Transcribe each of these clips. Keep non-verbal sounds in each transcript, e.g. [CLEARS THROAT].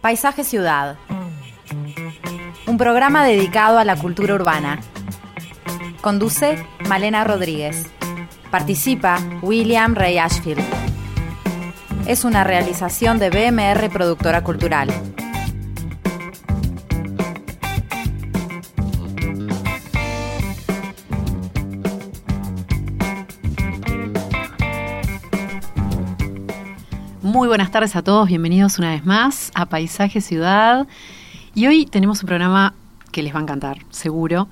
Paisaje Ciudad. Un programa dedicado a la cultura urbana. Conduce Malena Rodríguez. Participa William Ray Ashfield. Es una realización de BMR Productora Cultural. Buenas tardes a todos, bienvenidos una vez más a Paisaje Ciudad. Y hoy tenemos un programa que les va a encantar, seguro,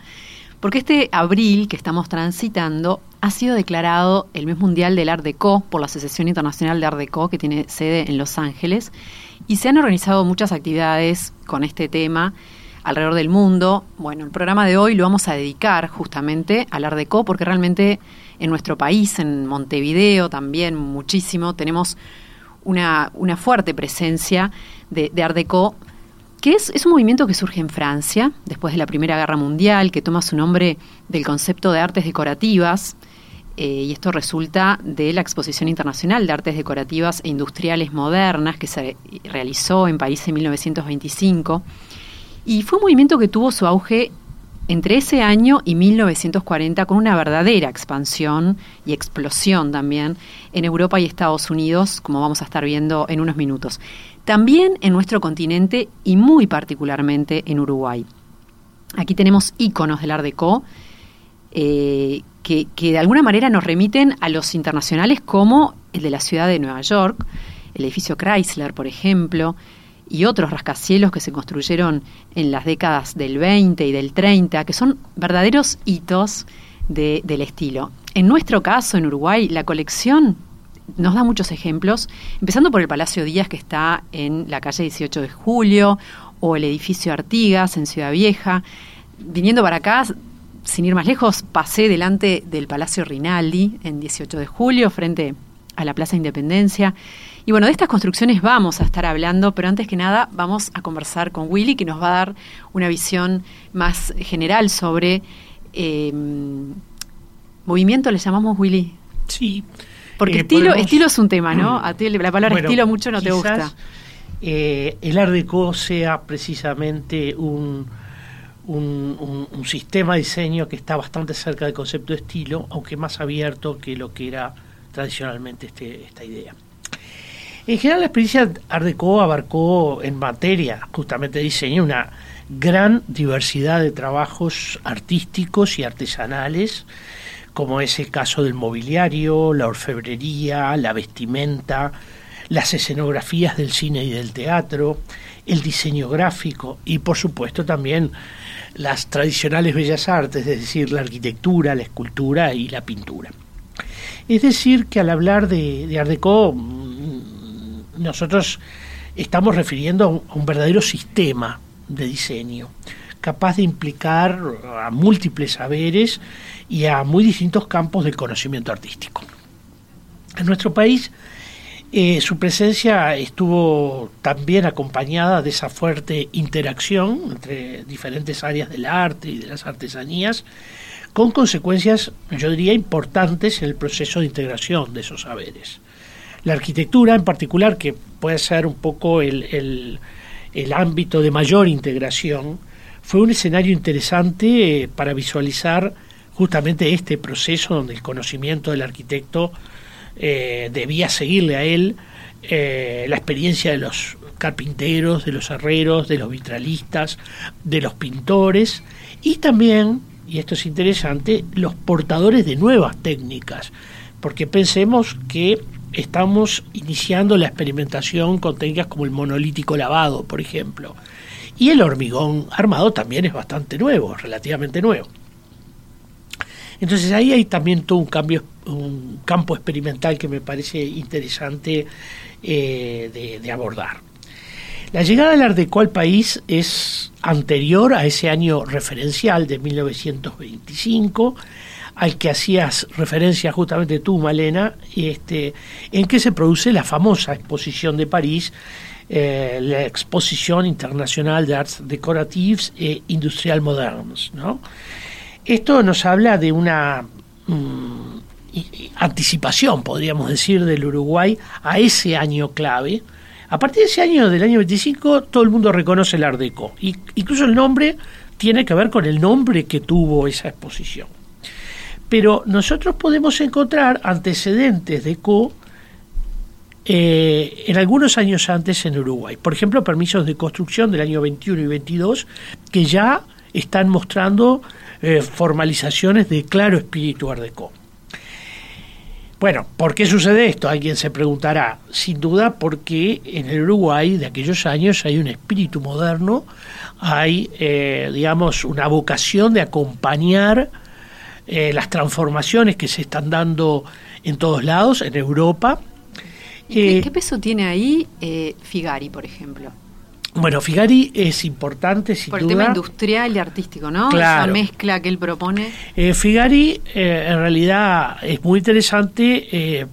porque este abril que estamos transitando ha sido declarado el mes mundial del Art Deco por la Asociación Internacional de Art Deco, que tiene sede en Los Ángeles, y se han organizado muchas actividades con este tema alrededor del mundo. Bueno, el programa de hoy lo vamos a dedicar justamente al Art Deco, porque realmente en nuestro país, en Montevideo también muchísimo, tenemos una, una fuerte presencia de, de Art Deco, que es, es, un movimiento que surge en Francia, después de la Primera Guerra Mundial, que toma su nombre del concepto de artes decorativas, eh, y esto resulta de la Exposición Internacional de Artes Decorativas e Industriales Modernas, que se realizó en París en 1925, y fue un movimiento que tuvo su auge entre ese año y 1940 con una verdadera expansión y explosión también en Europa y Estados Unidos, como vamos a estar viendo en unos minutos. También en nuestro continente y muy particularmente en Uruguay. Aquí tenemos íconos del Art Deco eh, que, que de alguna manera nos remiten a los internacionales como el de la ciudad de Nueva York, el edificio Chrysler, por ejemplo, y otros rascacielos que se construyeron en las décadas del 20 y del 30, que son verdaderos hitos de, del estilo. En nuestro caso, en Uruguay, la colección nos da muchos ejemplos, empezando por el Palacio Díaz, que está en la calle 18 de Julio, o el edificio Artigas en Ciudad Vieja. Viniendo para acá, sin ir más lejos, pasé delante del Palacio Rinaldi en 18 de Julio, frente a la Plaza Independencia. Y bueno, de estas construcciones vamos a estar hablando, pero antes que nada vamos a conversar con Willy, que nos va a dar una visión más general sobre eh, movimiento, le llamamos Willy. Sí. Porque eh, estilo, podemos, estilo es un tema, ¿no? [CLEARS THROAT] A ti la palabra bueno, estilo mucho no te gusta. Eh, el Art Deco sea precisamente un, un, un, un, sistema de diseño que está bastante cerca del concepto de estilo, aunque más abierto que lo que era tradicionalmente este, esta idea. En general, la experiencia Art Deco abarcó en materia justamente de diseño una gran diversidad de trabajos artísticos y artesanales, como es el caso del mobiliario, la orfebrería, la vestimenta, las escenografías del cine y del teatro, el diseño gráfico y por supuesto también las tradicionales bellas artes, es decir, la arquitectura, la escultura y la pintura. Es decir, que al hablar de, de Art Deco nosotros estamos refiriendo a un, verdadero sistema de diseño, capaz de implicar a múltiples saberes y a muy distintos campos del conocimiento artístico. En nuestro país, eh, su presencia estuvo también acompañada de esa fuerte interacción entre diferentes áreas del arte y de las artesanías, con consecuencias, yo diría, importantes en el proceso de integración de esos saberes la arquitectura en particular, que puede ser un poco el, el, ámbito de mayor integración, fue un escenario interesante eh, para visualizar justamente este proceso donde el conocimiento del arquitecto eh, debía seguirle a él eh, la experiencia de los carpinteros, de los herreros, de los vitralistas, de los pintores y también, y esto es interesante, los portadores de nuevas técnicas, porque pensemos que estamos iniciando la experimentación con técnicas como el monolítico lavado, por ejemplo. Y el hormigón armado también es bastante nuevo, relativamente nuevo. Entonces ahí hay también todo un cambio, un campo experimental que me parece interesante eh, de, abordar. La llegada del Art Deco al país es anterior a ese año referencial de 1925 al que hacías referencia justamente tú, Malena, este, en que se produce la famosa exposición de París, eh, la Exposición Internacional de Arts Decoratives e Industrial Moderns. ¿no? Esto nos habla de una mm, anticipación, podríamos decir, del Uruguay a ese año clave, A partir de ese año, del año 25, todo el mundo reconoce el Art Deco. Incluso el nombre tiene que ver con el nombre que tuvo esa exposición. Pero nosotros podemos encontrar antecedentes de Co eh, en algunos años antes en Uruguay. Por ejemplo, permisos de construcción del año 21 y 22 que ya están mostrando eh, formalizaciones de claro espíritu Art Deco. Bueno, ¿por qué sucede esto? Alguien se preguntará. Sin duda porque en el Uruguay de aquellos años hay un espíritu moderno, hay, eh, digamos, una vocación de acompañar eh, las transformaciones que se están dando en todos lados, en Europa. ¿Qué, eh, peso tiene ahí Figari, por ejemplo? Bueno, Figari es importante, sin Por el tema industrial y artístico, ¿no? Esa mezcla que él propone. Eh, Figari, eh, en realidad, es muy interesante, eh,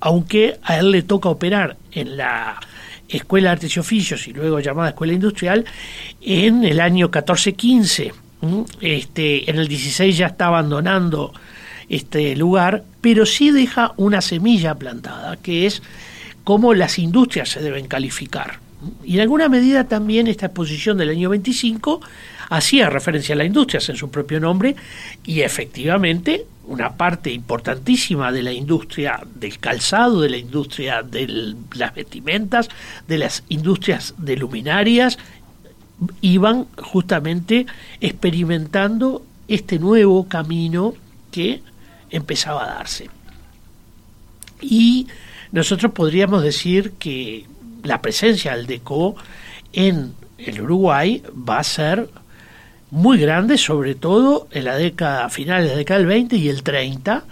aunque a él le toca operar en la Escuela de Artes y Oficios y luego llamada Escuela Industrial en el año 14-15. Este, en el 16 ya está abandonando este lugar, pero sí deja una semilla plantada, que es cómo las industrias se deben calificar. Y en alguna medida también esta exposición del año 25 hacía referencia a la industria en su propio nombre y efectivamente una parte importantísima de la industria del calzado, de la industria de las vestimentas, de las industrias de luminarias, iban justamente experimentando este nuevo camino que empezaba a darse. Y nosotros podríamos decir que la presencia del DECO en el Uruguay va a ser muy grande, sobre todo en la década final de la década del 20 y el 30,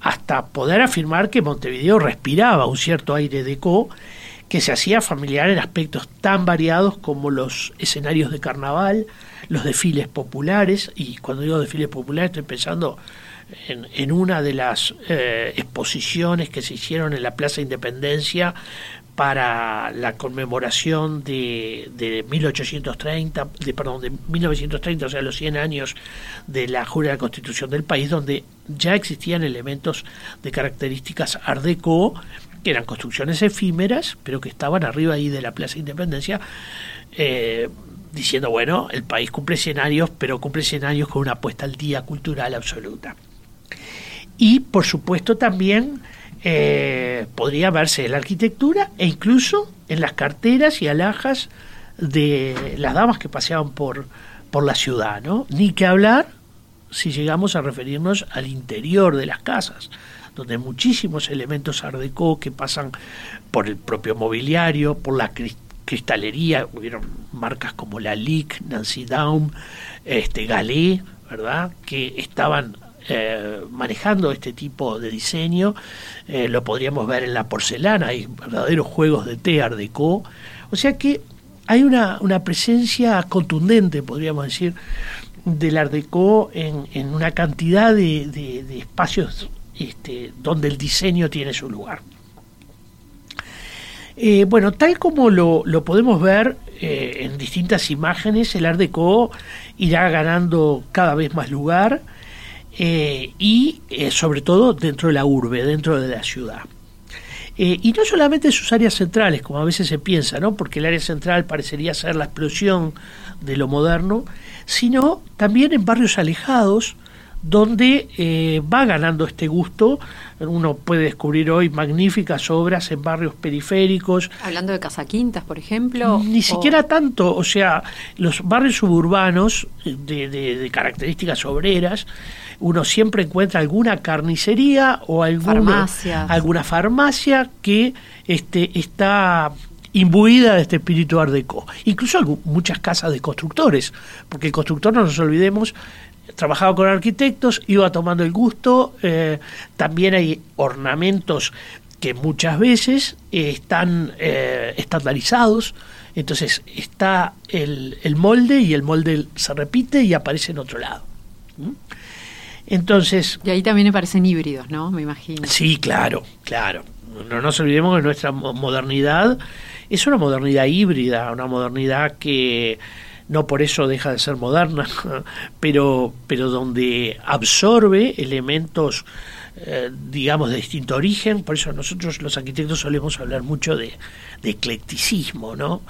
hasta poder afirmar que Montevideo respiraba un cierto aire deco que se hacía familiar en aspectos tan variados como los escenarios de carnaval, los desfiles populares, y cuando digo desfiles populares estoy pensando en, una de las eh, exposiciones que se hicieron en la Plaza Independencia para la conmemoración de, de 1830, de, perdón, de 1930, o sea, los 100 años de la Jura de la Constitución del país, donde ya existían elementos de características art deco, que eran construcciones efímeras, pero que estaban arriba ahí de la Plaza Independencia, eh, diciendo, bueno, el país cumple escenarios, pero cumple escenarios con una puesta al día cultural absoluta. Y, por supuesto, también eh, podría verse en la arquitectura e incluso en las carteras y alhajas de las damas que paseaban por, por la ciudad, ¿no? Ni que hablar si llegamos a referirnos al interior de las casas, donde muchísimos elementos art que pasan por el propio mobiliario, por la cristalería, hubieron marcas como la Lick, Nancy Down, este Galé, ¿verdad? que estaban eh, manejando este tipo de diseño. Eh, lo podríamos ver en la porcelana, hay verdaderos juegos de té art O sea que hay una, una presencia contundente, podríamos decir, del art deco en, en una cantidad de, espacios este, donde el diseño tiene su lugar. Eh, bueno, tal como lo, podemos ver en distintas imágenes, el Art Deco irá ganando cada vez más lugar eh, y eh, sobre todo dentro de la urbe, dentro de la ciudad. Eh, y no solamente en sus áreas centrales, como a veces se piensa, ¿no? porque el área central parecería ser la explosión de lo moderno, sino también en barrios alejados, donde va ganando este gusto. Uno puede descubrir hoy magníficas obras en barrios periféricos. Hablando de Casaquintas, por ejemplo. Ni siquiera tanto, o sea, los barrios suburbanos de, de características obreras uno siempre encuentra alguna carnicería o alguna farmacia que este, está imbuida de este espíritu art deco. Incluso muchas casas de constructores, porque el constructor, no nos olvidemos, trabajaba con arquitectos, iba tomando el gusto, eh, también hay ornamentos que muchas veces están eh, estandarizados, entonces está el, molde y el molde se repite y aparece en otro lado. Entonces. Y ahí también aparecen híbridos, ¿no? Me imagino. Sí, claro, claro. No nos olvidemos que nuestra modernidad es una modernidad híbrida, una modernidad que no por eso deja de ser moderna, [LAUGHS] pero, pero donde absorbe elementos eh, digamos, de distinto origen, por eso nosotros los arquitectos solemos hablar mucho de, eclecticismo, ¿no?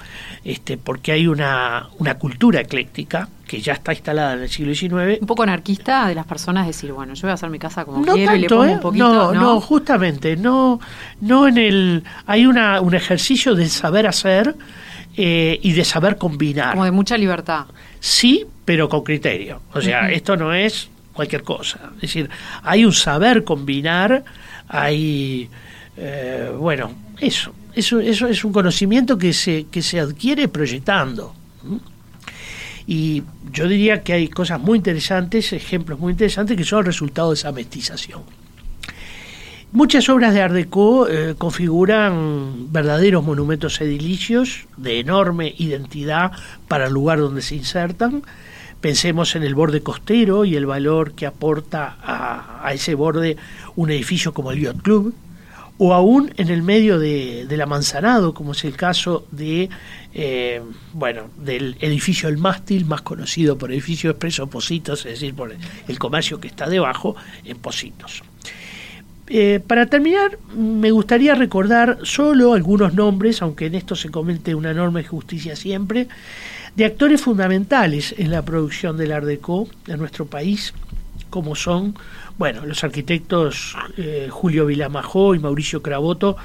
Este, porque hay una, una cultura ecléctica que ya está instalada en el siglo XIX. Un poco anarquista de las personas decir, bueno, yo voy a hacer mi casa como quiero y le pongo un ¿eh? poquito. No, no, justamente, no, no en el. Hay una, un ejercicio de saber hacer eh, y de saber combinar. Como de mucha libertad. Sí, pero con criterio. O sea, esto no es cualquier cosa. Es decir, hay un saber combinar, hay. Eh, bueno, eso, eso. Eso es un conocimiento que se, que se adquiere proyectando. Y yo diría que hay cosas muy interesantes, ejemplos muy interesantes que son el resultado de esa mestización. Muchas obras de Art Deco eh, configuran verdaderos monumentos edilicios de enorme identidad para el lugar donde se insertan. Pensemos en el borde costero y el valor que aporta a, ese borde un edificio como el Yacht Club, o aún en el medio de, la Manzanado, como es el caso de eh, bueno del edificio El Mástil, más conocido por edificio Expreso Positos, es decir, por el comercio que está debajo, en Positos. Eh, para terminar, me gustaría recordar solo algunos nombres, aunque en esto se comete una enorme justicia siempre, de actores fundamentales en la producción del Art Deco de nuestro país, como son, bueno, los arquitectos eh, Julio Vilamajó y Mauricio Craboto,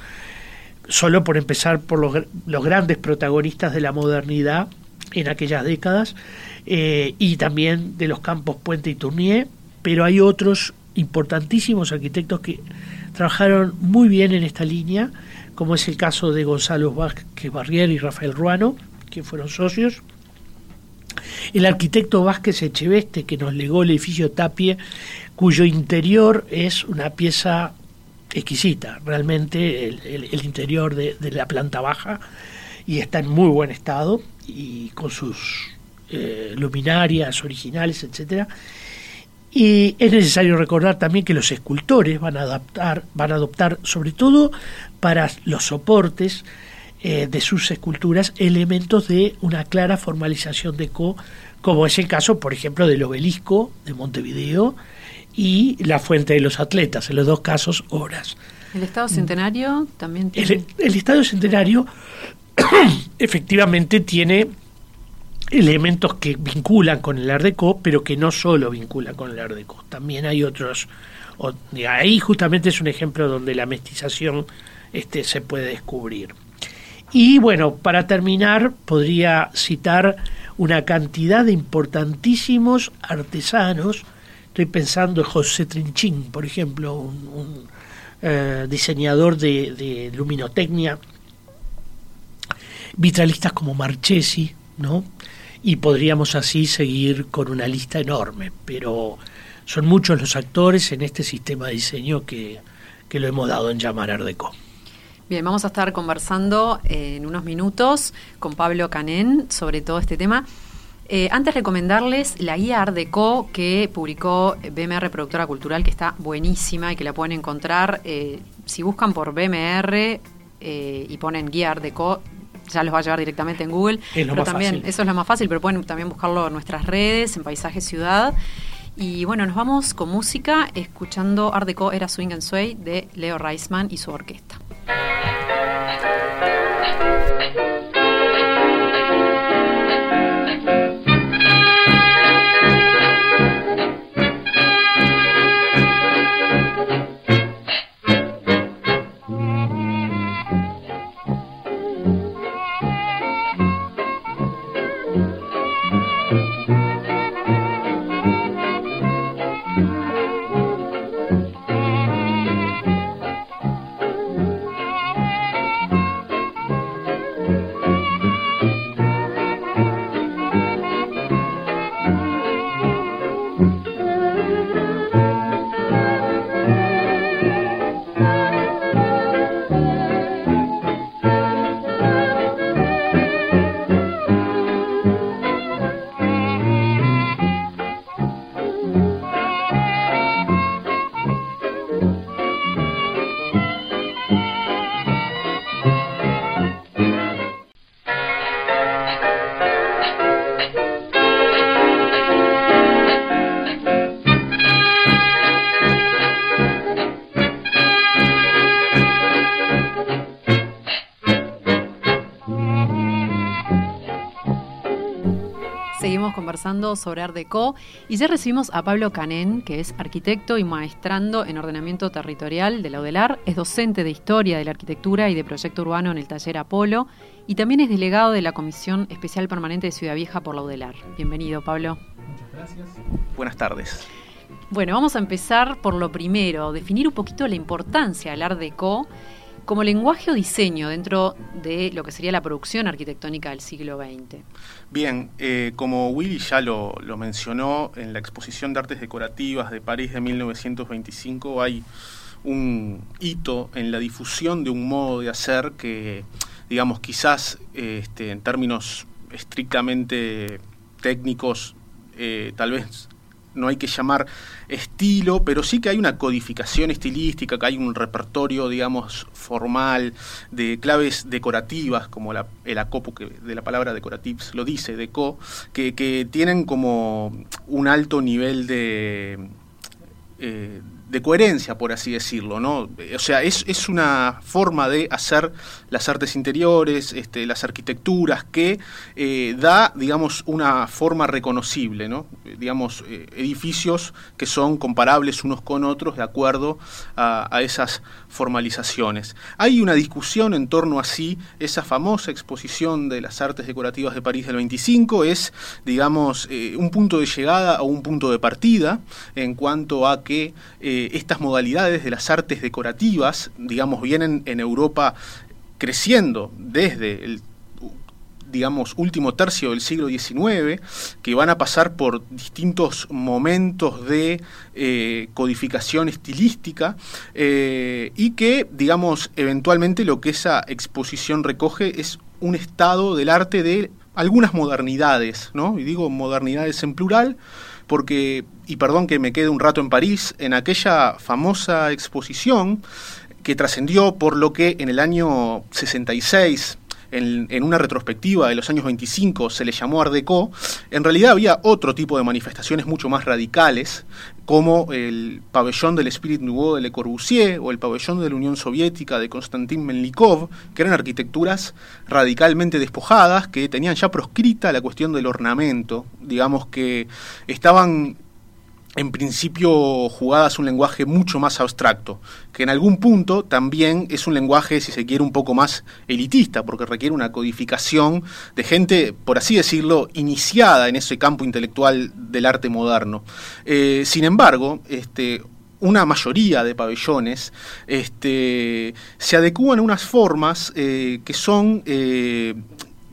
solo por empezar por los, grandes protagonistas de la modernidad en aquellas décadas, eh, y también de los campos Puente y Tournier, pero hay otros importantísimos arquitectos que trabajaron muy bien en esta línea, como es el caso de Gonzalo Vázquez Barrier y Rafael Ruano, que fueron socios. El arquitecto Vázquez Echeveste, que nos legó el edificio Tapie, cuyo interior es una pieza exquisita, realmente el, interior de, la planta baja, y está en muy buen estado, y con sus eh, luminarias originales, etcétera y es necesario recordar también que los escultores van a adaptar, van a adoptar, sobre todo para los soportes eh, de sus esculturas, elementos de una clara formalización de co, como es el caso, por ejemplo, del obelisco de Montevideo y la fuente de los atletas, en los dos casos, horas. ¿El Estado Centenario también tiene? El, el Estado Centenario [COUGHS] efectivamente tiene elementos que vinculan con el Art Deco, pero que no solo vinculan con el Art Deco. También hay otros. ahí justamente es un ejemplo donde la mestización este, se puede descubrir. Y bueno, para terminar, podría citar una cantidad de importantísimos artesanos. Estoy pensando en José Trinchín, por ejemplo, un, eh, diseñador de, de luminotecnia, vitralistas como Marchesi, ¿no? Y podríamos así seguir con una lista enorme, pero son muchos los actores en este sistema de diseño que, lo hemos dado en llamar Ardeco. Bien, vamos a estar conversando en unos minutos con Pablo Canén sobre todo este tema. Eh, antes recomendarles la guía Ardeco que publicó BMR Productora Cultural, que está buenísima y que la pueden encontrar eh, si buscan por BMR eh, y ponen guía Ardeco, ya los va a llevar directamente en Google. pero también, eso es lo más fácil, pero pueden también buscarlo en nuestras redes, en Paisaje Ciudad. Y bueno, nos vamos con música escuchando Art Deco Era Swing and Sway de Leo Reisman y su orquesta. Conversando sobre Art Deco y ya recibimos a Pablo Canén, que es arquitecto y maestrando en ordenamiento territorial de la UDELAR, es docente de Historia de la Arquitectura y de Proyecto Urbano en el taller Apolo y también es delegado de la Comisión Especial Permanente de Ciudad Vieja por la UDELAR. Bienvenido, Pablo. Muchas gracias. Buenas tardes. Bueno, vamos a empezar por lo primero, definir un poquito la importancia del Art Deco como lenguaje o diseño dentro de lo que sería la producción arquitectónica del siglo XX. Bien, eh, como Willy ya lo, mencionó en la exposición de artes decorativas de París de 1925, hay un hito en la difusión de un modo de hacer que, digamos, quizás este, en términos estrictamente técnicos, eh, tal vez no hay que llamar estilo, pero sí que hay una codificación estilística, que hay un repertorio, digamos, formal de claves decorativas, como la, el acopo que de la palabra decoratives lo dice, deco, que, que tienen como un alto nivel de, eh, de coherencia, por así decirlo, ¿no? O sea, es, es, una forma de hacer las artes interiores, este, las arquitecturas, que eh, da, digamos, una forma reconocible, ¿no? Digamos, eh, edificios que son comparables unos con otros de acuerdo a, esas formalizaciones. Hay una discusión en torno a si esa famosa exposición de las artes decorativas de París del 25 es, digamos, un punto de llegada o un punto de partida en cuanto a que estas modalidades de las artes decorativas, digamos, vienen en Europa creciendo desde el digamos, último tercio del siglo XIX, que van a pasar por distintos momentos de eh, codificación estilística eh, y que, digamos, eventualmente lo que esa exposición recoge es un estado del arte de algunas modernidades, ¿no? Y digo modernidades en plural, porque, y perdón que me quede un rato en París, en aquella famosa exposición que trascendió por lo que en el año 66 en, una retrospectiva de los años 25 se le llamó Art Deco, en realidad había otro tipo de manifestaciones mucho más radicales, como el pabellón del Espíritu Nouveau de Le Corbusier o el pabellón de la Unión Soviética de Konstantin Melnikov, que eran arquitecturas radicalmente despojadas, que tenían ya proscrita la cuestión del ornamento, digamos que estaban en principio jugadas un lenguaje mucho más abstracto, que en algún punto también es un lenguaje, si se quiere, un poco más elitista, porque requiere una codificación de gente, por así decirlo, iniciada en ese campo intelectual del arte moderno. Eh, sin embargo, este, una mayoría de pabellones este, se adecúan a unas formas eh, que son eh,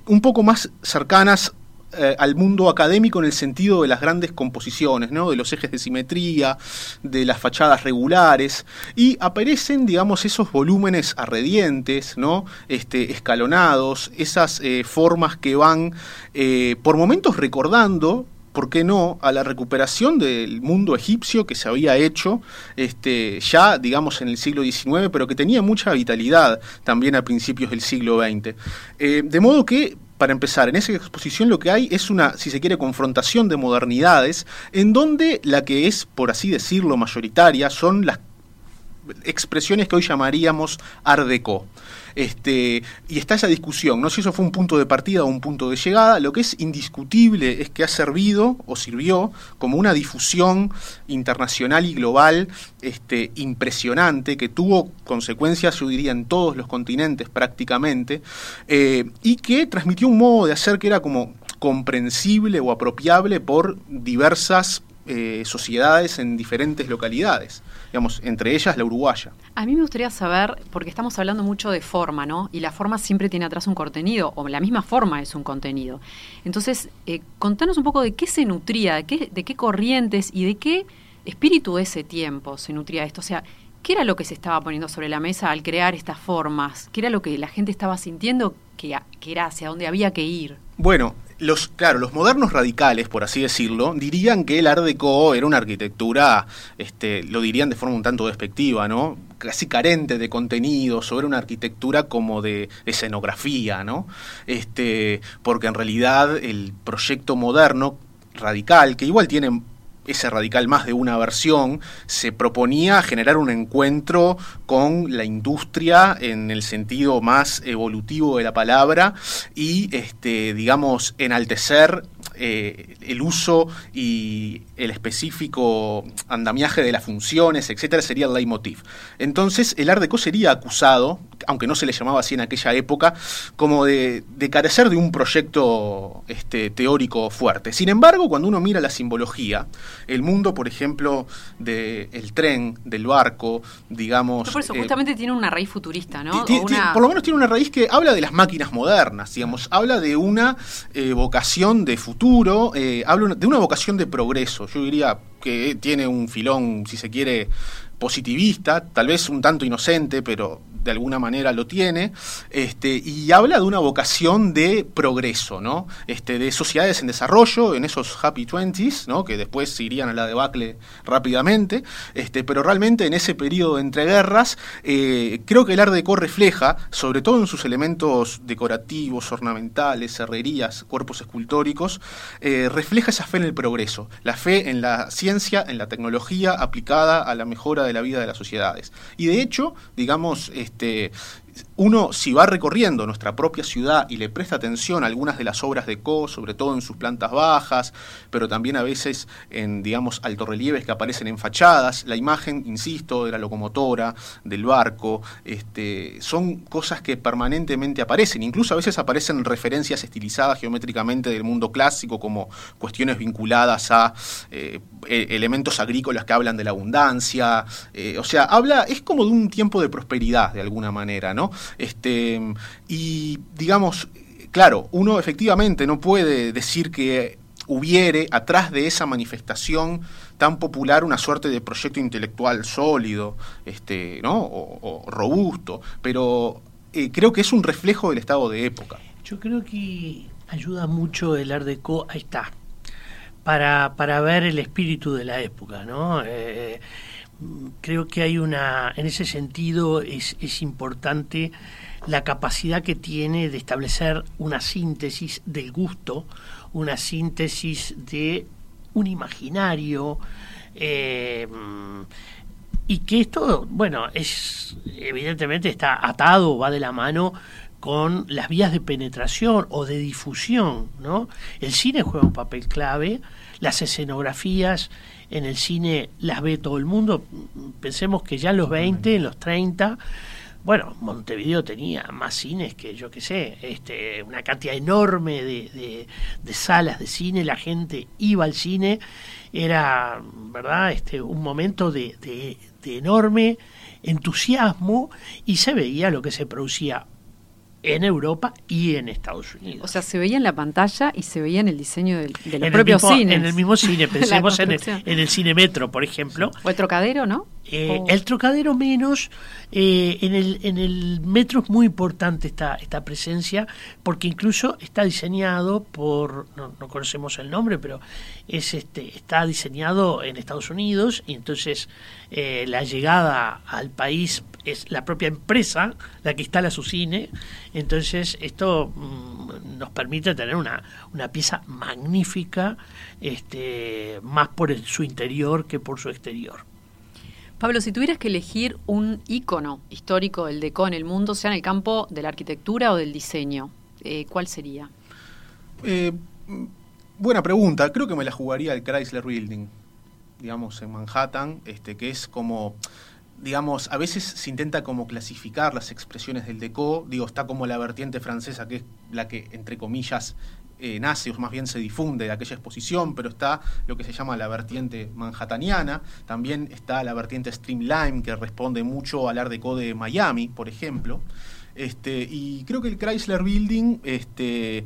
un poco más cercanas eh, al mundo académico en el sentido de las grandes composiciones, ¿no? de los ejes de simetría, de las fachadas regulares, y aparecen, digamos, esos volúmenes arredientes, ¿no? este, escalonados, esas eh, formas que van eh, por momentos recordando ¿por qué no?, a la recuperación del mundo egipcio que se había hecho este, ya, digamos, en el siglo XIX, pero que tenía mucha vitalidad también a principios del siglo XX. de modo que para empezar, en esa exposición lo que hay es una, si se quiere, confrontación de modernidades, en donde la que es, por así decirlo, mayoritaria son las expresiones que hoy llamaríamos Art. Este, y está esa discusión, no sé si eso fue un punto de partida o un punto de llegada. Lo que es indiscutible es que ha servido o sirvió como una difusión internacional y global este, impresionante que tuvo consecuencias, yo diría, en todos los continentes prácticamente, eh, y que transmitió un modo de hacer que era como comprensible o apropiable por diversas eh, sociedades en diferentes localidades, digamos, entre ellas la uruguaya. A mí me gustaría saber, porque estamos hablando mucho de forma, ¿no? Y la forma siempre tiene atrás un contenido, o la misma forma es un contenido. Entonces, eh, contanos un poco de qué se nutría, de qué, de qué corrientes y de qué espíritu de ese tiempo se nutría esto. O sea, ¿qué era lo que se estaba poniendo sobre la mesa al crear estas formas? ¿Qué era lo que la gente estaba sintiendo que, que era hacia dónde había que ir? Bueno, los, claro, los modernos radicales, por así decirlo, dirían que el Art Deco era una arquitectura, este, lo dirían de forma un tanto despectiva, ¿no? Casi carente de contenido, sobre una arquitectura como de escenografía, ¿no? Este, porque en realidad el proyecto moderno radical, que igual tiene ese radical más de una versión, se proponía generar un encuentro con la industria en el sentido más evolutivo de la palabra y, este, digamos, enaltecer eh, el uso y el específico andamiaje de las funciones, etcétera, sería el leitmotiv. Entonces, el Art Deco sería acusado, aunque no se le llamaba así en aquella época, como de, carecer de un proyecto este, teórico fuerte. Sin embargo, cuando uno mira la simbología, el mundo, por ejemplo, del tren, del barco, digamos. por eso, eh, justamente tiene una raíz futurista, ¿no? Por lo menos tiene una raíz que habla de las máquinas modernas, digamos, habla de una eh, vocación de futuro, eh, habla de una vocación de progreso. Yo diría que tiene un filón, si se quiere, positivista, tal vez un tanto inocente, pero de alguna manera lo tiene, este, y habla de una vocación de progreso, ¿no? Este, de sociedades en desarrollo, en esos happy twenties, ¿no? que después se irían a la debacle rápidamente, este, pero realmente en ese periodo de entreguerras, eh, creo que el Art Deco refleja, sobre todo en sus elementos decorativos, ornamentales, herrerías, cuerpos escultóricos, eh, refleja esa fe en el progreso, la fe en la ciencia, en la tecnología aplicada a la mejora de la vida de las sociedades. Y de hecho, digamos, este, って uno si va recorriendo nuestra propia ciudad y le presta atención a algunas de las obras de Co, sobre todo en sus plantas bajas, pero también a veces en, digamos, altorrelieves que aparecen en fachadas, la imagen, insisto, de la locomotora, del barco, este, son cosas que permanentemente aparecen, incluso a veces aparecen referencias estilizadas geométricamente del mundo clásico, como cuestiones vinculadas a eh, e, elementos agrícolas que hablan de la abundancia, eh, o sea, habla, es como de un tiempo de prosperidad, de alguna manera, ¿no? Este, y digamos, claro, uno efectivamente no puede decir que hubiere atrás de esa manifestación tan popular una suerte de proyecto intelectual sólido, este, ¿no? o, robusto, pero eh, creo que es un reflejo del estado de época. Yo creo que ayuda mucho el Art Deco, ahí está, para, para ver el espíritu de la época, ¿no? Eh, creo que hay una, en ese sentido es, es importante la capacidad que tiene de establecer una síntesis del gusto, una síntesis de un imaginario, eh, y que esto, bueno, es evidentemente está atado, va de la mano con las vías de penetración o de difusión, ¿no? El cine juega un papel clave, las escenografías en el cine las ve todo el mundo. Pensemos que ya en los 20, en los 30, bueno, Montevideo tenía más cines que yo que sé, este, una cantidad enorme de, de, salas de cine, la gente iba al cine, era, ¿verdad?, este, un momento de, de enorme entusiasmo y se veía lo que se producía en Europa y en Estados Unidos. O sea, se veía en la pantalla y se veía en el diseño del, de los propios cines. En el mismo cine, [LAUGHS] pensemos en el, en el, cine metro, por ejemplo. O el trocadero, ¿no? Eh, el trocadero menos, eh, en, el, en el metro es muy importante esta, esta presencia porque incluso está diseñado por, no, no conocemos el nombre, pero es este está diseñado en Estados Unidos y entonces eh, la llegada al país es la propia empresa la que instala su cine, entonces esto mm, nos permite tener una, una pieza magnífica, este, más por su interior que por su exterior. Pablo, si tuvieras que elegir un ícono histórico del deco en el mundo, sea en el campo de la arquitectura o del diseño, eh, ¿cuál sería? Eh, buena pregunta. Creo que me la jugaría el Chrysler Building, digamos, en Manhattan, este, que es como digamos, a veces se intenta como clasificar las expresiones del deco, digo, está como la vertiente francesa, que es la que, entre comillas, eh, nace, o más bien se difunde de aquella exposición, pero está lo que se llama la vertiente manhattaniana, también está la vertiente Streamline, que responde mucho al Art Deco de Miami, por ejemplo. Este, y creo que el Chrysler Building este,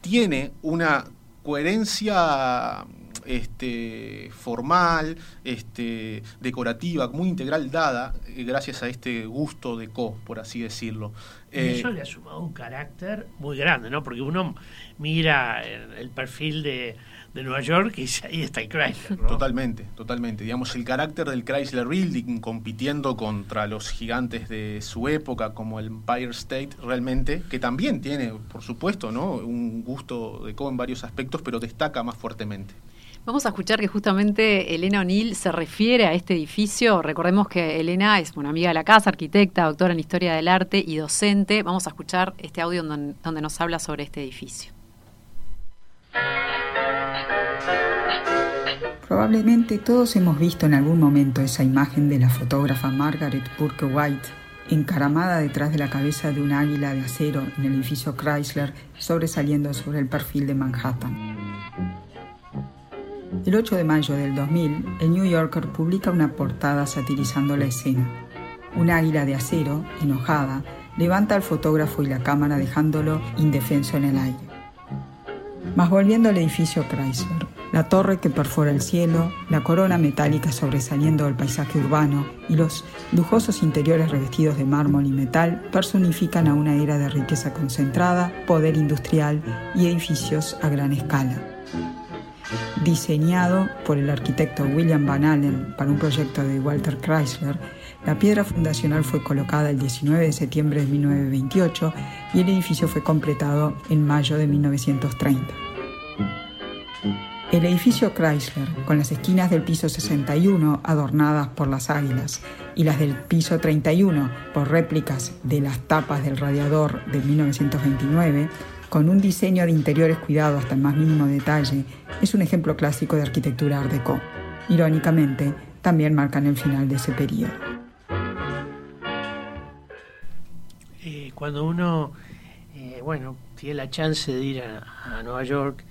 tiene una coherencia este, formal, este, decorativa, muy integral dada, eh, gracias a este gusto de co, por así decirlo. y eso eh, le ha sumado un carácter muy grande, ¿no? Porque uno mira el, perfil de, Nueva York y ahí está el Chrysler. Totalmente, totalmente. Digamos, el carácter del Chrysler Building compitiendo contra los gigantes de su época, como el Empire State, realmente, que también tiene, por supuesto, ¿no? un gusto de co en varios aspectos, pero destaca más fuertemente. Vamos a escuchar que justamente Elena O'Neill se refiere a este edificio. Recordemos que Elena es una amiga de la casa, arquitecta, doctora en historia del arte y docente. Vamos a escuchar este audio donde, donde nos habla sobre este edificio. Probablemente todos hemos visto en algún momento esa imagen de la fotógrafa Margaret Burke White encaramada detrás de la cabeza de un águila de acero en el edificio Chrysler sobresaliendo sobre el perfil de Manhattan. El 8 de mayo del 2000, el New Yorker publica una portada satirizando la escena. Un águila de acero, enojada, levanta al fotógrafo y la cámara dejándolo indefenso en el aire. Mas volviendo al edificio Chrysler, la torre que perfora el cielo, la corona metálica sobresaliendo del paisaje urbano y los lujosos interiores revestidos de mármol y metal personifican a una era de riqueza concentrada, poder industrial y edificios a gran escala. Diseñado por el arquitecto William Van Allen para un proyecto de Walter Chrysler, la piedra fundacional fue colocada el 19 de septiembre de 1928 y el edificio fue completado en mayo de 1930. El edificio Chrysler, con las esquinas del piso 61 adornadas por las águilas y las del piso 31 por réplicas de las tapas del radiador de 1929, con un diseño de interiores cuidado hasta el más mínimo detalle, es un ejemplo clásico de arquitectura art déco. Irónicamente, también marcan el final de ese periodo. Eh, cuando uno, eh, bueno, tiene la chance de ir a Nueva York,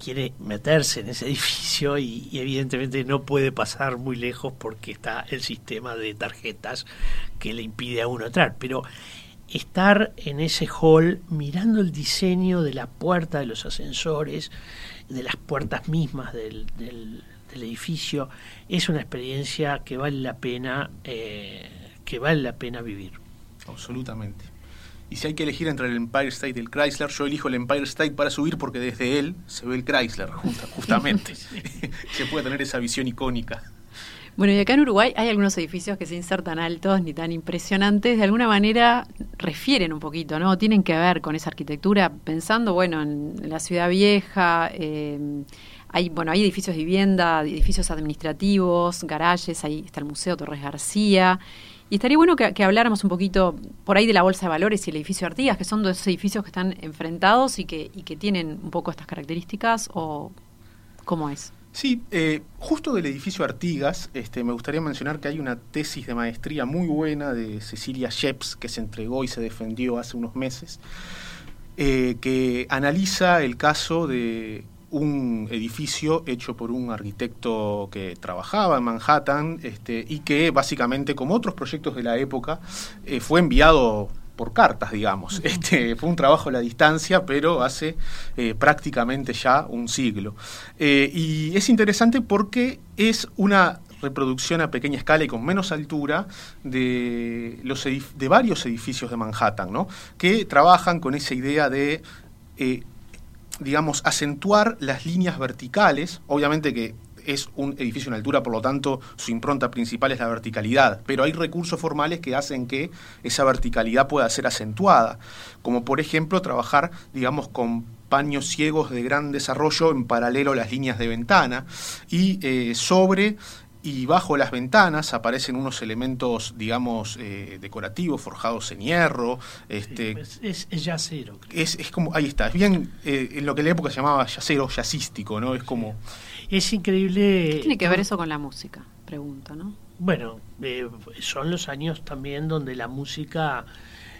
quiere meterse en ese [LAUGHS] edificio y, evidentemente no puede pasar muy lejos porque está el sistema de tarjetas que le impide a uno entrar. Pero estar en ese hall mirando el diseño de la puerta de los ascensores, de las puertas mismas del, del, edificio, es una experiencia que vale la pena, eh, que vale la pena vivir. Absolutamente. Y si hay que elegir entre el Empire State y el Chrysler, yo elijo el Empire State para subir porque desde él se ve el Chrysler, justamente. [LAUGHS] [LAUGHS] se puede tener esa visión icónica. Bueno, y acá en Uruguay hay algunos edificios que sin ser tan altos ni tan impresionantes, de alguna manera refieren un poquito, ¿no? Tienen que ver con esa arquitectura, pensando, bueno, en la ciudad vieja, eh, hay, bueno, hay edificios de vivienda, edificios administrativos, garajes, ahí está el Museo Torres García, y estaría bueno que, habláramos un poquito por ahí de la Bolsa de Valores y el edificio Artigas, que son dos edificios que están enfrentados y que, y que tienen un poco estas características, o cómo es. Sí, eh, justo del edificio Artigas, este, me gustaría mencionar que hay una tesis de maestría muy buena de Cecilia Sheps que se entregó y se defendió hace unos meses, eh, que analiza el caso de un edificio hecho por un arquitecto que trabajaba en Manhattan este, y que básicamente, como otros proyectos de la época, eh, fue enviado por cartas, digamos. Este, fue un trabajo a la distancia, pero hace eh, prácticamente ya un siglo. Eh, y es interesante porque es una reproducción a pequeña escala y con menos altura de, los de varios edificios de Manhattan, ¿no? que trabajan con esa idea de digamos, acentuar las líneas verticales, obviamente que es un edificio en altura, por lo tanto su impronta principal es la verticalidad, pero hay recursos formales que hacen que esa verticalidad pueda ser acentuada, como por ejemplo trabajar, digamos, con paños ciegos de gran desarrollo en paralelo a las líneas de ventana y eh, sobre y bajo las ventanas aparecen unos elementos, digamos, eh, decorativos, forjados en hierro. Este, pues, es, es, yacero. Es, es, como, ahí está, es bien eh, en lo que en la época se llamaba yacero, jazzístico, ¿no? Es como... Es increíble... ¿Qué tiene que ver eso con la música? Pregunta, ¿no? Bueno, eh, son los años también donde la música...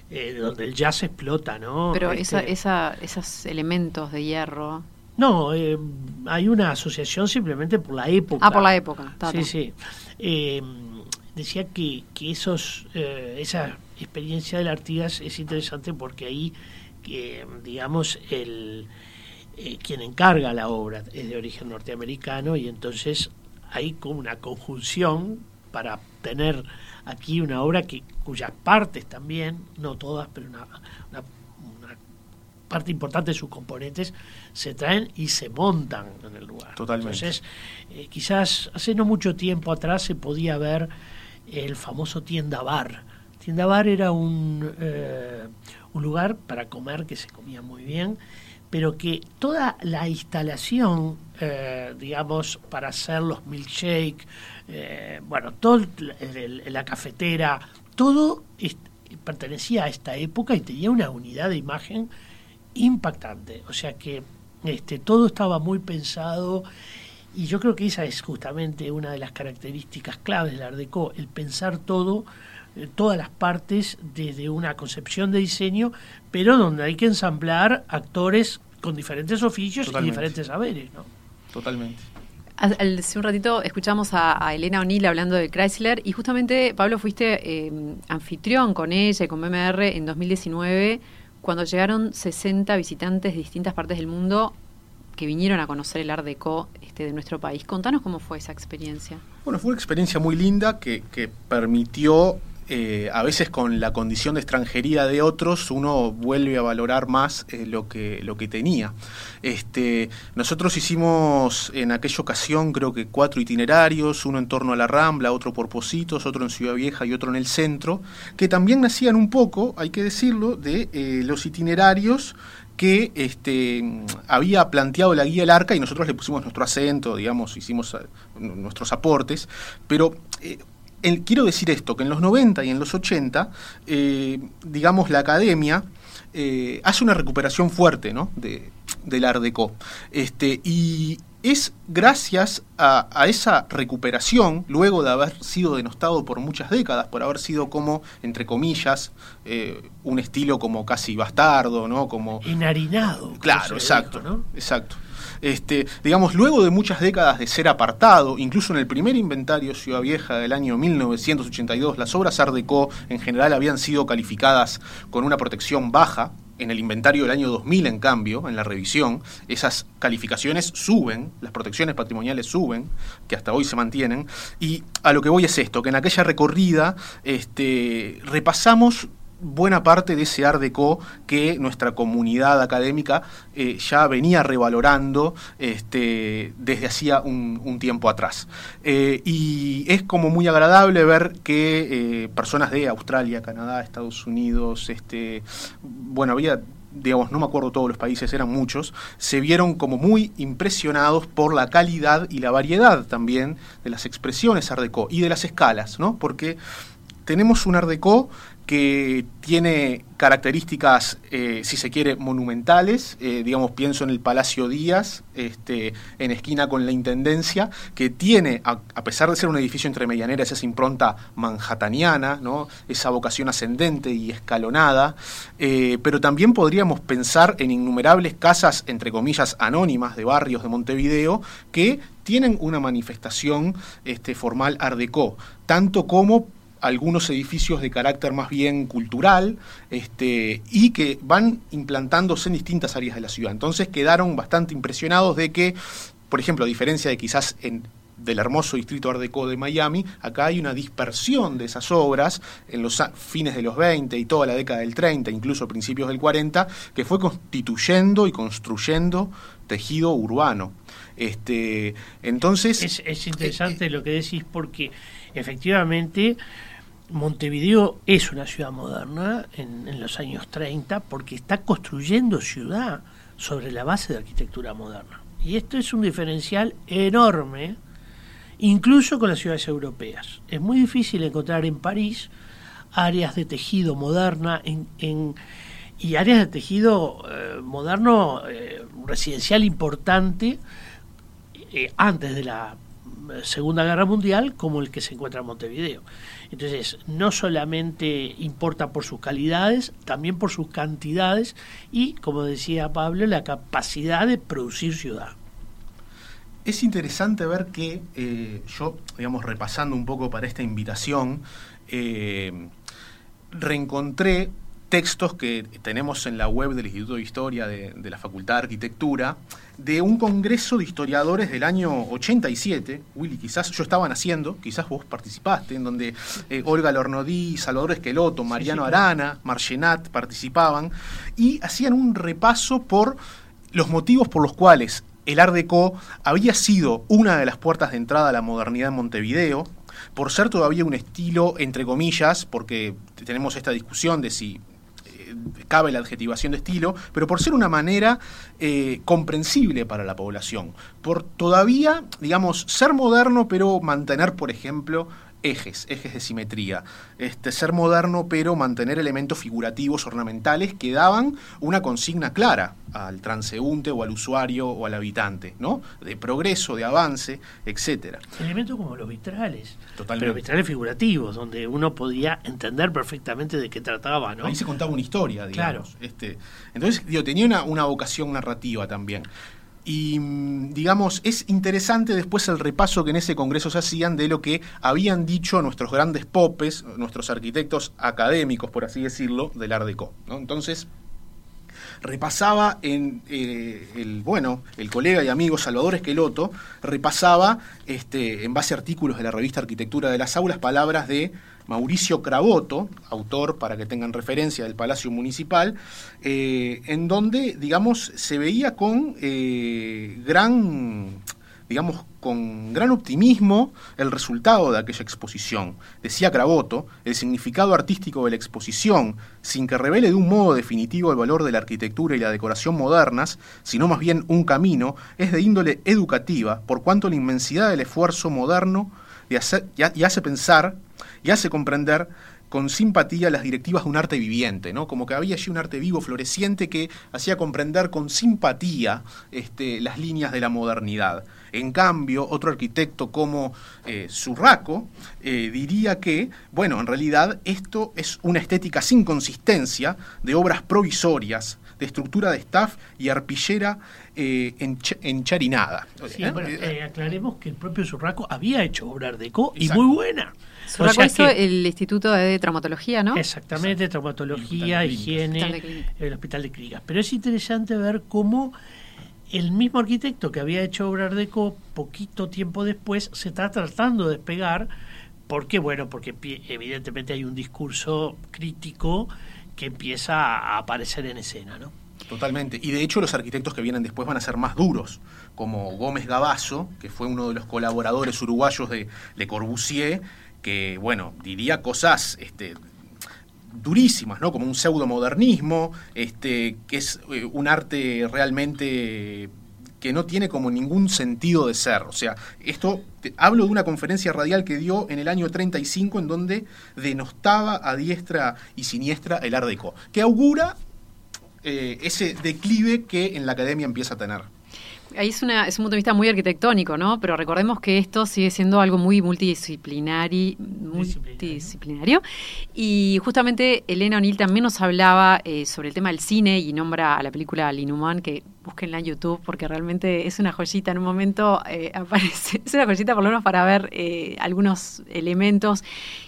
donde el jazz explota, ¿no? Pero esa, este esa, esos elementos de hierro no, eh, hay una asociación simplemente por la época. Ah, por la época. Sí, sí. Eh, decía que, que esos, eh, esa experiencia del Artigas es interesante porque ahí, digamos, el quien encarga la obra es de origen norteamericano y entonces hay como una conjunción para tener aquí una obra que cuyas partes también, no todas, pero una, una parte importante de sus componentes se traen y se montan en el lugar. Totalmente. Entonces, eh, quizás hace no mucho tiempo atrás se podía ver el famoso tienda bar. Tienda bar era un, eh, un lugar para comer que se comía muy bien, pero que toda la instalación, eh, digamos, para hacer los milkshakes, bueno, todo la cafetera, todo pertenecía a esta época y tenía una unidad de imagen impactante. O sea que este, todo estaba muy pensado Y yo creo que esa es justamente una de las características claves del Art Deco, el pensar todo, eh, todas las partes desde una concepción de diseño, pero donde hay que ensamblar actores con diferentes oficios y diferentes saberes, ¿no? Totalmente. Hace un ratito escuchamos a, Elena O'Neill hablando de Chrysler y justamente, Pablo, fuiste eh, anfitrión con ella y con BMR en 2019 cuando llegaron 60 visitantes de distintas partes del mundo que vinieron a conocer el Art Deco este, de nuestro país. Contanos cómo fue esa experiencia. Bueno, fue una experiencia muy linda que, que permitió eh, a veces con la condición de extranjería de otros uno vuelve a valorar más eh, lo, que, lo que tenía. Este, nosotros hicimos en aquella ocasión creo que cuatro itinerarios, uno en torno a la Rambla, otro por Positos, otro en Ciudad Vieja y otro en el centro, que también nacían un poco, hay que decirlo, de eh, los itinerarios que este, había planteado la guía del arca y nosotros le pusimos nuestro acento, digamos, hicimos nuestros aportes, pero quiero decir esto, que en los 90 y en los 80, eh, digamos, la academia eh, hace una recuperación fuerte ¿no? de, del Art Deco. Este, y es gracias a, esa recuperación, luego de haber sido denostado por muchas décadas, por haber sido como, entre comillas, eh, un estilo como casi bastardo, ¿no? Como... Enharinado. Claro, exacto, ¿no? exacto. Este, digamos, luego de muchas décadas de ser apartado, incluso en el primer inventario Ciudad Vieja del año 1982, las obras Art Deco en general habían sido calificadas con una protección baja, en el inventario del año 2000, en cambio, en la revisión, esas calificaciones suben, las protecciones patrimoniales suben, que hasta hoy se mantienen. Y a lo que voy es esto, que en aquella recorrida este, repasamos buena parte de ese Art Deco que nuestra comunidad académica eh, ya venía revalorando este, desde hacía un, tiempo atrás. Eh, y es como muy agradable ver que eh, personas de Australia, Canadá, Estados Unidos, este, bueno, había digamos, no me acuerdo todos los países, eran muchos, se vieron como muy impresionados por la calidad y la variedad también de las expresiones Art Deco y de las escalas, ¿no? Porque tenemos un Art Deco que tiene características, eh, si se quiere, monumentales. Eh, digamos, pienso en el Palacio Díaz, este, en esquina con la Intendencia, que tiene, a, pesar de ser un edificio entre medianeras, esa impronta manhattaniana, ¿no? esa vocación ascendente y escalonada. Eh, pero también podríamos pensar en innumerables casas, entre comillas, anónimas de barrios de Montevideo, que tienen una manifestación este, formal art déco, tanto como algunos edificios de carácter más bien cultural este, y que van implantándose en distintas áreas de la ciudad. Entonces quedaron bastante impresionados de que, por ejemplo, a diferencia de quizás en, del hermoso distrito Art Deco de Miami, acá hay una dispersión de esas obras en los fines de los 20 y toda la década del 30, incluso principios del 40, que fue constituyendo y construyendo tejido urbano. Este, entonces... Es, interesante eh, lo que decís porque efectivamente Montevideo es una ciudad moderna en, los años 30 porque está construyendo ciudad sobre la base de arquitectura moderna. Y esto es un diferencial enorme, incluso con las ciudades europeas. Es muy difícil encontrar en París áreas de tejido moderna en, y áreas de tejido eh, moderno eh, residencial importante eh, antes de la Segunda Guerra Mundial como el que se encuentra en Montevideo. Entonces, no solamente importa por sus calidades, también por sus cantidades y, como decía Pablo, la capacidad de producir ciudad. Es interesante ver que eh, yo, digamos, repasando un poco para esta invitación, eh, reencontré textos que tenemos en la web del Instituto de Historia de, la Facultad de Arquitectura, de un congreso de historiadores del año 87, Willy, quizás yo estaba naciendo, quizás vos participaste, en donde eh, Olga Lornodí, Salvador Esqueloto, Mariano Arana, Marchenat participaban, y hacían un repaso por los motivos por los cuales el Art Deco había sido una de las puertas de entrada a la modernidad en Montevideo, por ser todavía un estilo, entre comillas, porque tenemos esta discusión de si cabe la adjetivación de estilo, pero por ser una manera eh, comprensible para la población, por todavía, digamos, ser moderno, pero mantener, por ejemplo, ejes, ejes de simetría. Este, ser moderno, pero mantener elementos figurativos, ornamentales, que daban una consigna clara al transeúnte o al usuario o al habitante, ¿no? De progreso, de avance, etcétera. Elementos como los vitrales. Totalmente. Pero vitrales figurativos, donde uno podía entender perfectamente de qué trataba, ¿no? Ahí se contaba una historia, digamos. Este, entonces, digo, tenía una, una vocación narrativa también. Y digamos, es interesante después el repaso que en ese congreso se hacían de lo que habían dicho nuestros grandes popes, nuestros arquitectos académicos, por así decirlo, del Art Deco. ¿no? Entonces, repasaba en eh, el bueno el colega y amigo Salvador Esqueloto repasaba este en base a artículos de la revista Arquitectura de las Aulas palabras de Mauricio Cravoto, autor para que tengan referencia del Palacio Municipal, eh, en donde, digamos, se veía con eh, gran digamos, con gran optimismo el resultado de aquella exposición. Decía Cravoto, el significado artístico de la exposición, sin que revele de un modo definitivo el valor de la arquitectura y la decoración modernas, sino más bien un camino, es de índole educativa, por cuanto la inmensidad del esfuerzo moderno y hace pensar y hace comprender con simpatía las directivas de un arte viviente, ¿no? Como que había allí un arte vivo, floreciente, que hacía comprender con simpatía este, las líneas de la modernidad. En cambio, otro arquitecto como eh, Zurraco eh, diría que, bueno, en realidad esto es una estética sin consistencia de obras provisorias, de estructura de staff y arpillera eh, encharinada. Sí, aclaremos que el propio Zurraco había hecho obra deco y muy buena. Surraco hizo el Instituto de Traumatología, ¿no? Exactamente, traumatología, higiene, el Hospital de Clínicas. Pero es interesante ver cómo el mismo arquitecto que había hecho obra deco poquito tiempo después se está tratando de despegar. ¿Por qué? Bueno, porque evidentemente hay un discurso crítico que empieza a aparecer en escena, ¿no? Totalmente. Y de hecho los arquitectos que vienen después van a ser más duros, como Gómez Gabazo, que fue uno de los colaboradores uruguayos de Le Corbusier, que, bueno, diría cosas este, durísimas, ¿no? Como un pseudomodernismo, este, que es eh, un arte realmente que no tiene como ningún sentido de ser. O sea, esto, hablo de una conferencia radial que dio en el año 35 en donde denostaba a diestra y siniestra el Art Deco, que augura eh, ese declive que en la academia empieza a tener. Ahí es, una, es un punto de vista muy arquitectónico, ¿no? Pero recordemos que esto sigue siendo algo muy multidisciplinario. Y justamente Elena O'Neill también nos hablaba eh, sobre el tema del cine y nombra a la película Linuman, que búsquenla en YouTube porque realmente es una joyita. En un momento eh, [LAUGHS] aparece, es una joyita por lo menos para ver eh, algunos elementos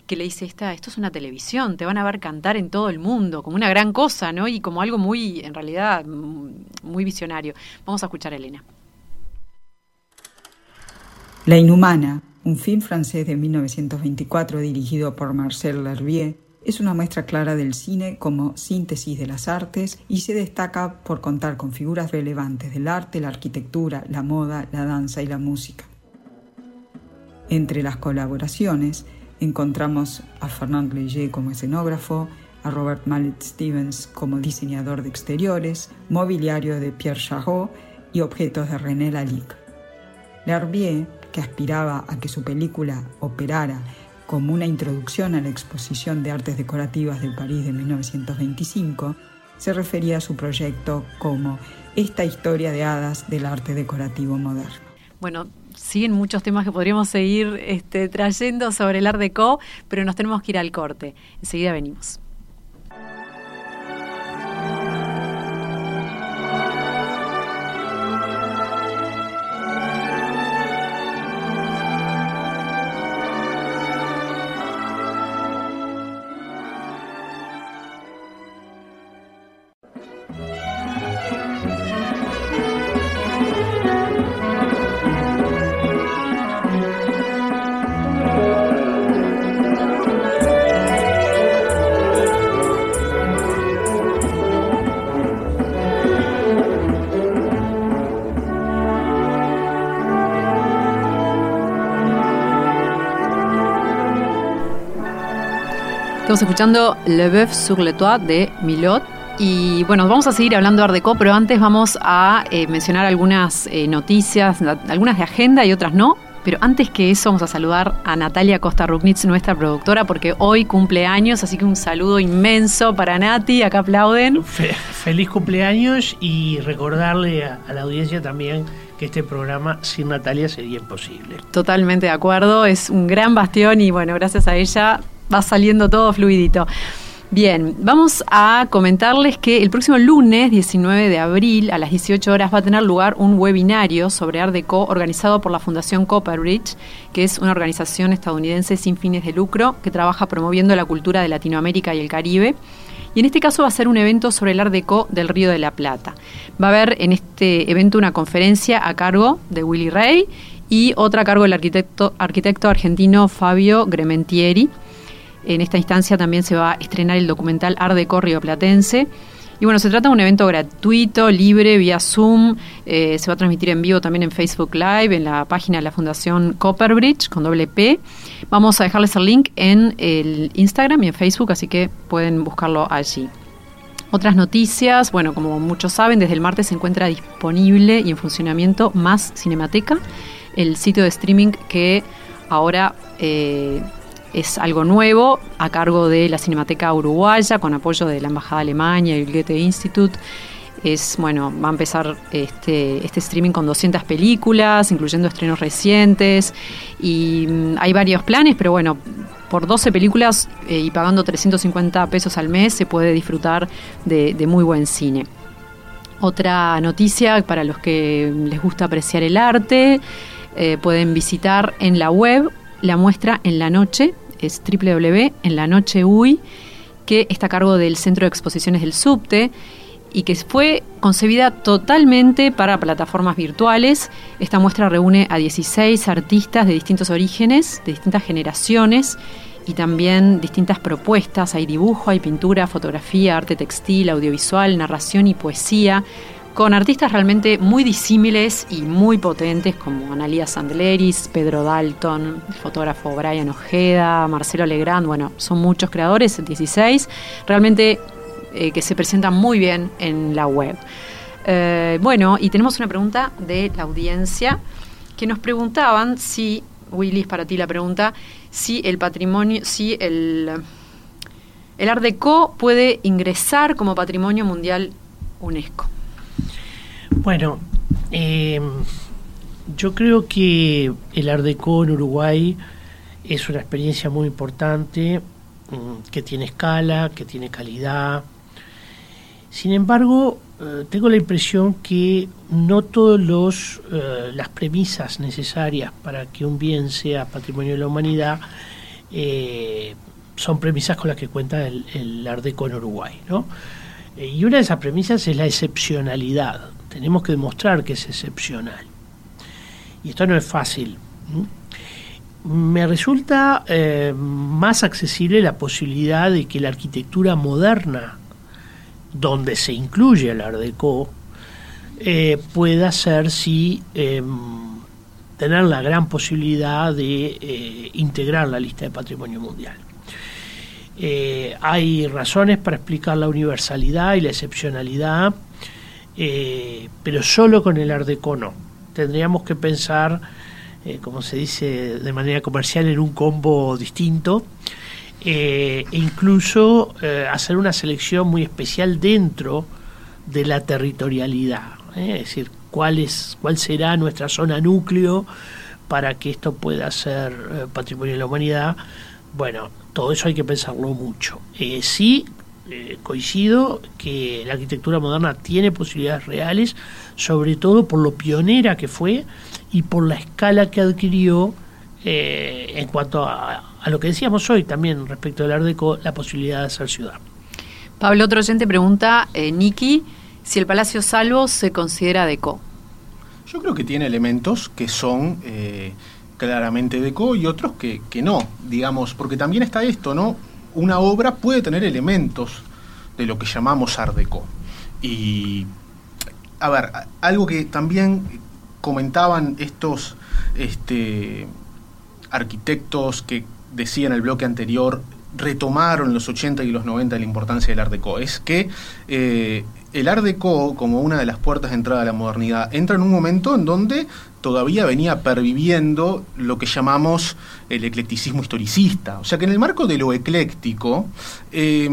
que le dice esta, esto es una televisión, te van a ver cantar en todo el mundo, como una gran cosa, ¿no? Y como algo muy, en realidad, muy visionario. Vamos a escuchar a Elena. La Inhumana, un film francés de 1924 dirigido por Marcel L'Herbier, es una muestra clara del cine como síntesis de las artes y se destaca por contar con figuras relevantes del arte, la arquitectura, la moda, la danza y la música. Entre las colaboraciones encontramos a Fernand Léger como escenógrafo, a Robert Mallet Stevens como diseñador de exteriores, mobiliario de Pierre Charot y objetos de René Lalique. L'Herbier, que aspiraba a que su película operara como una introducción a la exposición de artes decorativas del París de 1925, se refería a su proyecto como esta historia de hadas del arte decorativo moderno. Bueno, siguen muchos temas que podríamos seguir este, trayendo sobre el Art Deco, pero nos tenemos que ir al corte. Enseguida venimos. Estamos escuchando Le Boeuf sur le Toit de Milot. Y bueno, vamos a seguir hablando de Art pero antes vamos a eh, mencionar algunas eh, noticias, algunas de agenda y otras no, Pero antes que eso vamos a saludar a Natalia Costa Rugnitz, nuestra productora, porque hoy cumple años, así que un saludo inmenso para Nati, acá aplauden. feliz cumpleaños y recordarle a, a la audiencia también que este programa sin Natalia sería imposible. Totalmente de acuerdo, es un gran bastión y bueno, gracias a ella va saliendo todo fluidito. Bien, vamos a comentarles que el próximo lunes 19 de abril a las 18 horas va a tener lugar un webinario sobre Art Deco organizado por la Fundación Copperbridge, que es una organización estadounidense sin fines de lucro que trabaja promoviendo la cultura de Latinoamérica y el Caribe. Y en este caso va a ser un evento sobre el Art Deco del Río de la Plata. Va a haber en este evento una conferencia a cargo de Willy Rey y otra a cargo del arquitecto, arquitecto argentino Fabio Grementieri en esta instancia también se va a estrenar el documental Ardeco Río Platense. Y bueno, se trata de un evento gratuito, libre, vía Zoom. Eh, se va a transmitir en vivo también en Facebook Live, en la página de la Fundación Copperbridge, con doble P. Vamos a dejarles el link en el Instagram y en Facebook, así que pueden buscarlo allí. Otras noticias, bueno, como muchos saben, desde el martes se encuentra disponible y en funcionamiento Más Cinemateca, el sitio de streaming que ahora eh, es algo nuevo a cargo de la Cinemateca Uruguaya con apoyo de la Embajada Alemania y el Goethe Institute. Es, bueno, va a empezar este, este streaming con 200 películas, incluyendo estrenos recientes. Y mm, hay varios planes, pero bueno, por 12 películas eh, y pagando 350 pesos al mes se puede disfrutar de, muy buen cine. Otra noticia para los que les gusta apreciar el arte, eh, pueden visitar en la web la muestra en la noche es www en la noche UI, que está a cargo del Centro de Exposiciones del Subte y que fue concebida totalmente para plataformas virtuales. Esta muestra reúne a 16 artistas de distintos orígenes, de distintas generaciones y también distintas propuestas. Hay dibujo, hay pintura, fotografía, arte textil, audiovisual, narración y poesía con artistas realmente muy disímiles y muy potentes como Analia Sandleris, Pedro Dalton, el fotógrafo Brian Ojeda, Marcelo Legrand, bueno, son muchos creadores, 16, realmente eh, que se presentan muy bien en la web. Eh, bueno, y tenemos una pregunta de la audiencia que nos preguntaban si, Willis, para ti la pregunta, si el patrimonio, si el, el Art puede ingresar como patrimonio mundial UNESCO. Bueno, em, yo creo que el Art Deco en Uruguay es una experiencia muy importante, mm, que tiene escala, que tiene calidad. Sin embargo, eh, tengo la impresión que no todas eh, las premisas necesarias para que un bien sea patrimonio de la humanidad eh, son premisas con las que cuenta el, el Art Deco en Uruguay. ¿no? y una de esas premisas es la excepcionalidad tenemos que demostrar que es excepcional. Y esto no es fácil. Me resulta eh, más accesible la posibilidad de que la arquitectura moderna, donde se incluye el Art Deco, eh, pueda ser sí em, tener la gran posibilidad de eh, integrar la lista de patrimonio mundial. hay razones para explicar la universalidad y la excepcionalidad eh, pero solo con el Art Deco no. Tendríamos que pensar, eh, como se dice de manera comercial, en un combo distinto eh, e incluso hacer una selección muy especial dentro de la territorialidad. Es decir, cuál, es, cuál será nuestra zona núcleo para que esto pueda ser patrimonio de la humanidad. Bueno, todo eso hay que pensarlo mucho. sí, eh, coincido que la arquitectura moderna tiene posibilidades reales, sobre todo por lo pionera que fue y por la escala que adquirió eh, en cuanto a, lo que decíamos hoy también respecto del Art Deco, la posibilidad de hacer ciudad. Pablo, otro oyente pregunta, eh, Niki, si el Palacio Salvo se considera deco. Yo creo que tiene elementos que son eh, claramente deco y otros que, que no, digamos, porque también está esto, ¿no? Una obra puede tener elementos de lo que llamamos Art Deco. Y, a ver, algo que también comentaban estos este, arquitectos que decían el bloque anterior, retomaron los 80 y los 90 la importancia del Art Deco, es que eh, el Art Deco, como una de las puertas de entrada a la modernidad, entra en un momento en donde todavía venía perviviendo lo que llamamos el eclecticismo historicista. O sea que en el marco de lo ecléctico, eh,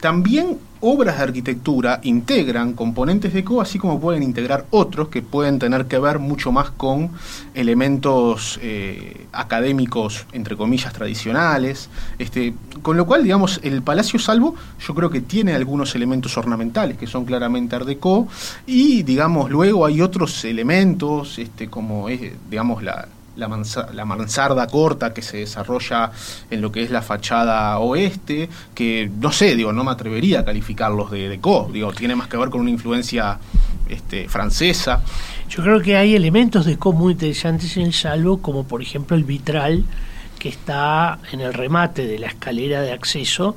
también obras de arquitectura integran componentes de CO, así como pueden integrar otros que pueden tener que ver mucho más con elementos eh, académicos, entre comillas, tradicionales. Este, con lo cual, digamos, el Palacio Salvo yo creo que tiene algunos elementos ornamentales que son claramente Art Deco y, digamos, luego hay otros elementos, este, como es, digamos, la la, mansarda corta que se desarrolla en lo que es la fachada oeste, que no sé, digo, no me atrevería a calificarlos de deco, digo, tiene más que ver con una influencia este, francesa. Yo creo que hay elementos de deco muy interesantes en el salvo, como por ejemplo el vitral que está en el remate de la escalera de acceso,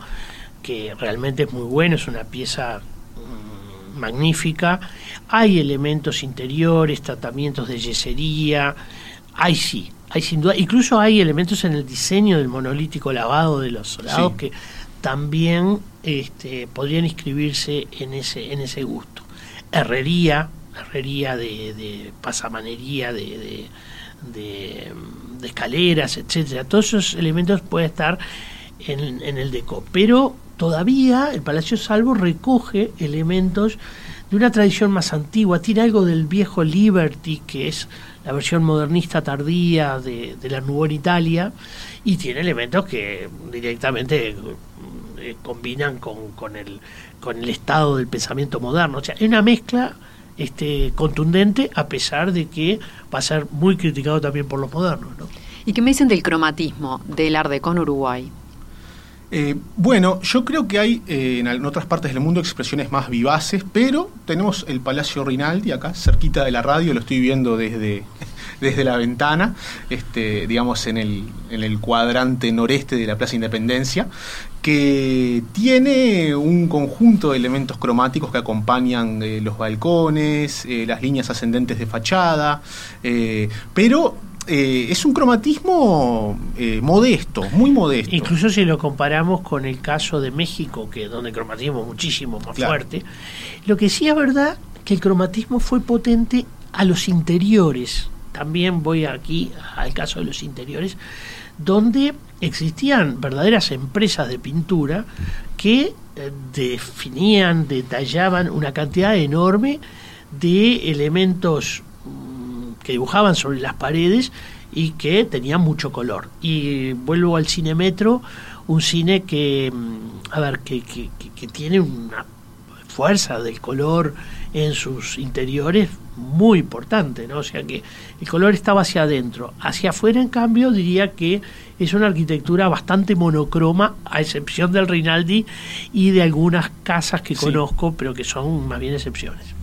que realmente es muy bueno, es una pieza mm, magnífica. Hay elementos interiores, tratamientos de yesería, hay sí, hay sin duda, incluso hay elementos en el diseño del monolítico lavado de los soldados que también este, podrían inscribirse en ese, en ese gusto. Herrería, herrería de, de pasamanería, de, de, escaleras, etcétera, todos esos elementos pueden estar en, en el deco, pero todavía el Palacio Salvo recoge elementos de una tradición más antigua, tiene algo del viejo Liberty, que es la versión modernista tardía de, la Nueva Italia y tiene elementos que directamente eh, combinan con, con, el, con el estado del pensamiento moderno. O sea, es una mezcla este, contundente a pesar de que va a ser muy criticado también por los modernos. ¿no? ¿Y qué me dicen del cromatismo del Art Deco en Uruguay? Eh, bueno, yo creo que hay eh, en, otras partes del mundo expresiones más vivaces, pero tenemos el Palacio Rinaldi acá, cerquita de la radio, lo estoy viendo desde, [LAUGHS] desde la ventana, este, digamos en el, en el cuadrante noreste de la Plaza Independencia, que tiene un conjunto de elementos cromáticos que acompañan eh, los balcones, las líneas ascendentes de fachada, pero eh, es un cromatismo eh, modesto, muy modesto. Incluso si lo comparamos con el caso de México, que donde el cromatismo es muchísimo más fuerte, lo que sí es verdad que el cromatismo fue potente a los interiores. También voy aquí al caso de los interiores, donde existían verdaderas empresas de pintura que eh, definían, detallaban una cantidad enorme de elementos que dibujaban sobre las paredes y que tenían mucho color. Y vuelvo al cine metro, un cine que, mm, a ver, que, que, que tiene una fuerza del color en sus interiores muy importante, ¿no? O sea que el color estaba hacia adentro. Hacia afuera, en cambio, diría que es una arquitectura bastante monocroma, a excepción del Rinaldi y de algunas casas que conozco, pero que son más bien excepciones.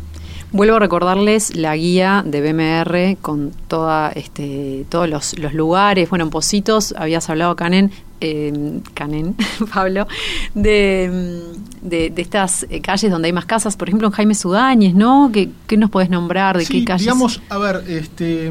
Vuelvo a recordarles la guía de BMR con toda, este, todos los, lugares. Bueno, en Positos habías hablado, Canen, eh, Canen, [LAUGHS] Pablo, de, de, estas calles donde hay más casas. Por ejemplo, en Jaime Sudáñez, ¿no? ¿Qué, qué nos puedes nombrar? ¿De qué calles? Digamos, a ver, este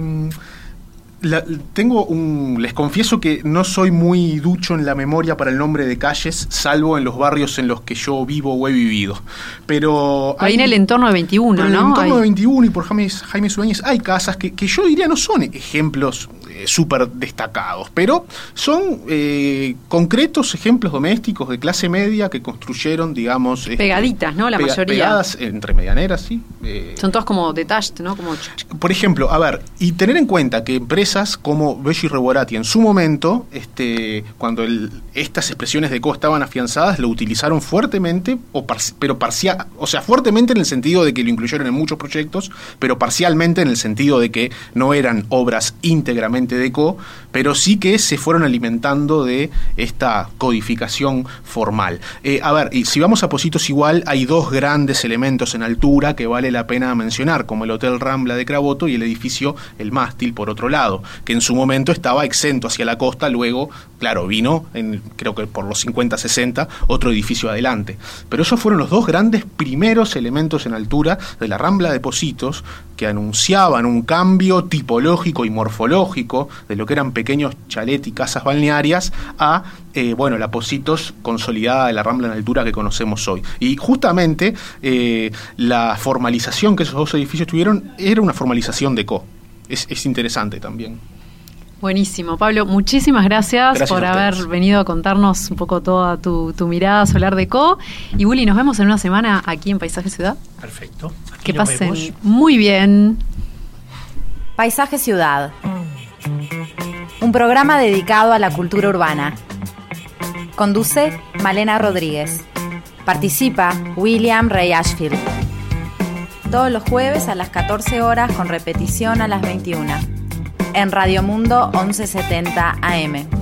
tengo un. Les confieso que no soy muy ducho en la memoria para el nombre de calles, salvo en los barrios en los que yo vivo o he vivido. Pero. Ahí en el entorno de 21, ¿no? En el entorno de 21 y por Jaime, Jaime Sueñez hay casas que, que yo diría no son ejemplos eh, súper destacados, pero son eh, concretos ejemplos domésticos de clase media que construyeron, digamos... Este, Pegaditas, ¿no? La mayoría. Pegadas entre medianeras, sí. Eh. son todas como detached, ¿no? Como... Por ejemplo, a ver, y tener en cuenta que empresas como y Reborati en su momento, este, cuando estas expresiones de CO estaban afianzadas, lo utilizaron fuertemente, o pero parcial, o sea, fuertemente en el sentido de que lo incluyeron en muchos proyectos, pero parcialmente en el sentido de que no eran obras íntegramente deco, pero sí que se fueron alimentando de esta codificación formal. Eh, a ver, y si vamos a Positos igual, hay dos grandes elementos en altura que vale la pena mencionar, como el Hotel Rambla de Craboto y el edificio El Mástil, por otro lado. Que en su momento estaba exento hacia la costa, luego, claro, vino, en, creo que por los 50, 60, otro edificio adelante. Pero esos fueron los dos grandes primeros elementos en altura de la Rambla de Positos que anunciaban un cambio tipológico y morfológico de lo que eran pequeños chalet y casas balnearias a, eh, bueno, la Positos consolidada de la Rambla en altura que conocemos hoy. Y justamente eh, la formalización que esos dos edificios tuvieron era una formalización de CO. Es, interesante también. Buenísimo, Pablo. Muchísimas gracias, por haber venido a contarnos un poco toda tu, mirada solar de CO. Y Willy, nos vemos en una semana aquí en Paisaje Ciudad. Perfecto. que pasen muy bien. Paisaje Ciudad. Un programa dedicado a la cultura urbana. Conduce Malena Rodríguez. Participa William Ray Ashfield. Todos los jueves a las 14 horas con repetición a las 21. En Radio Mundo 1170 AM.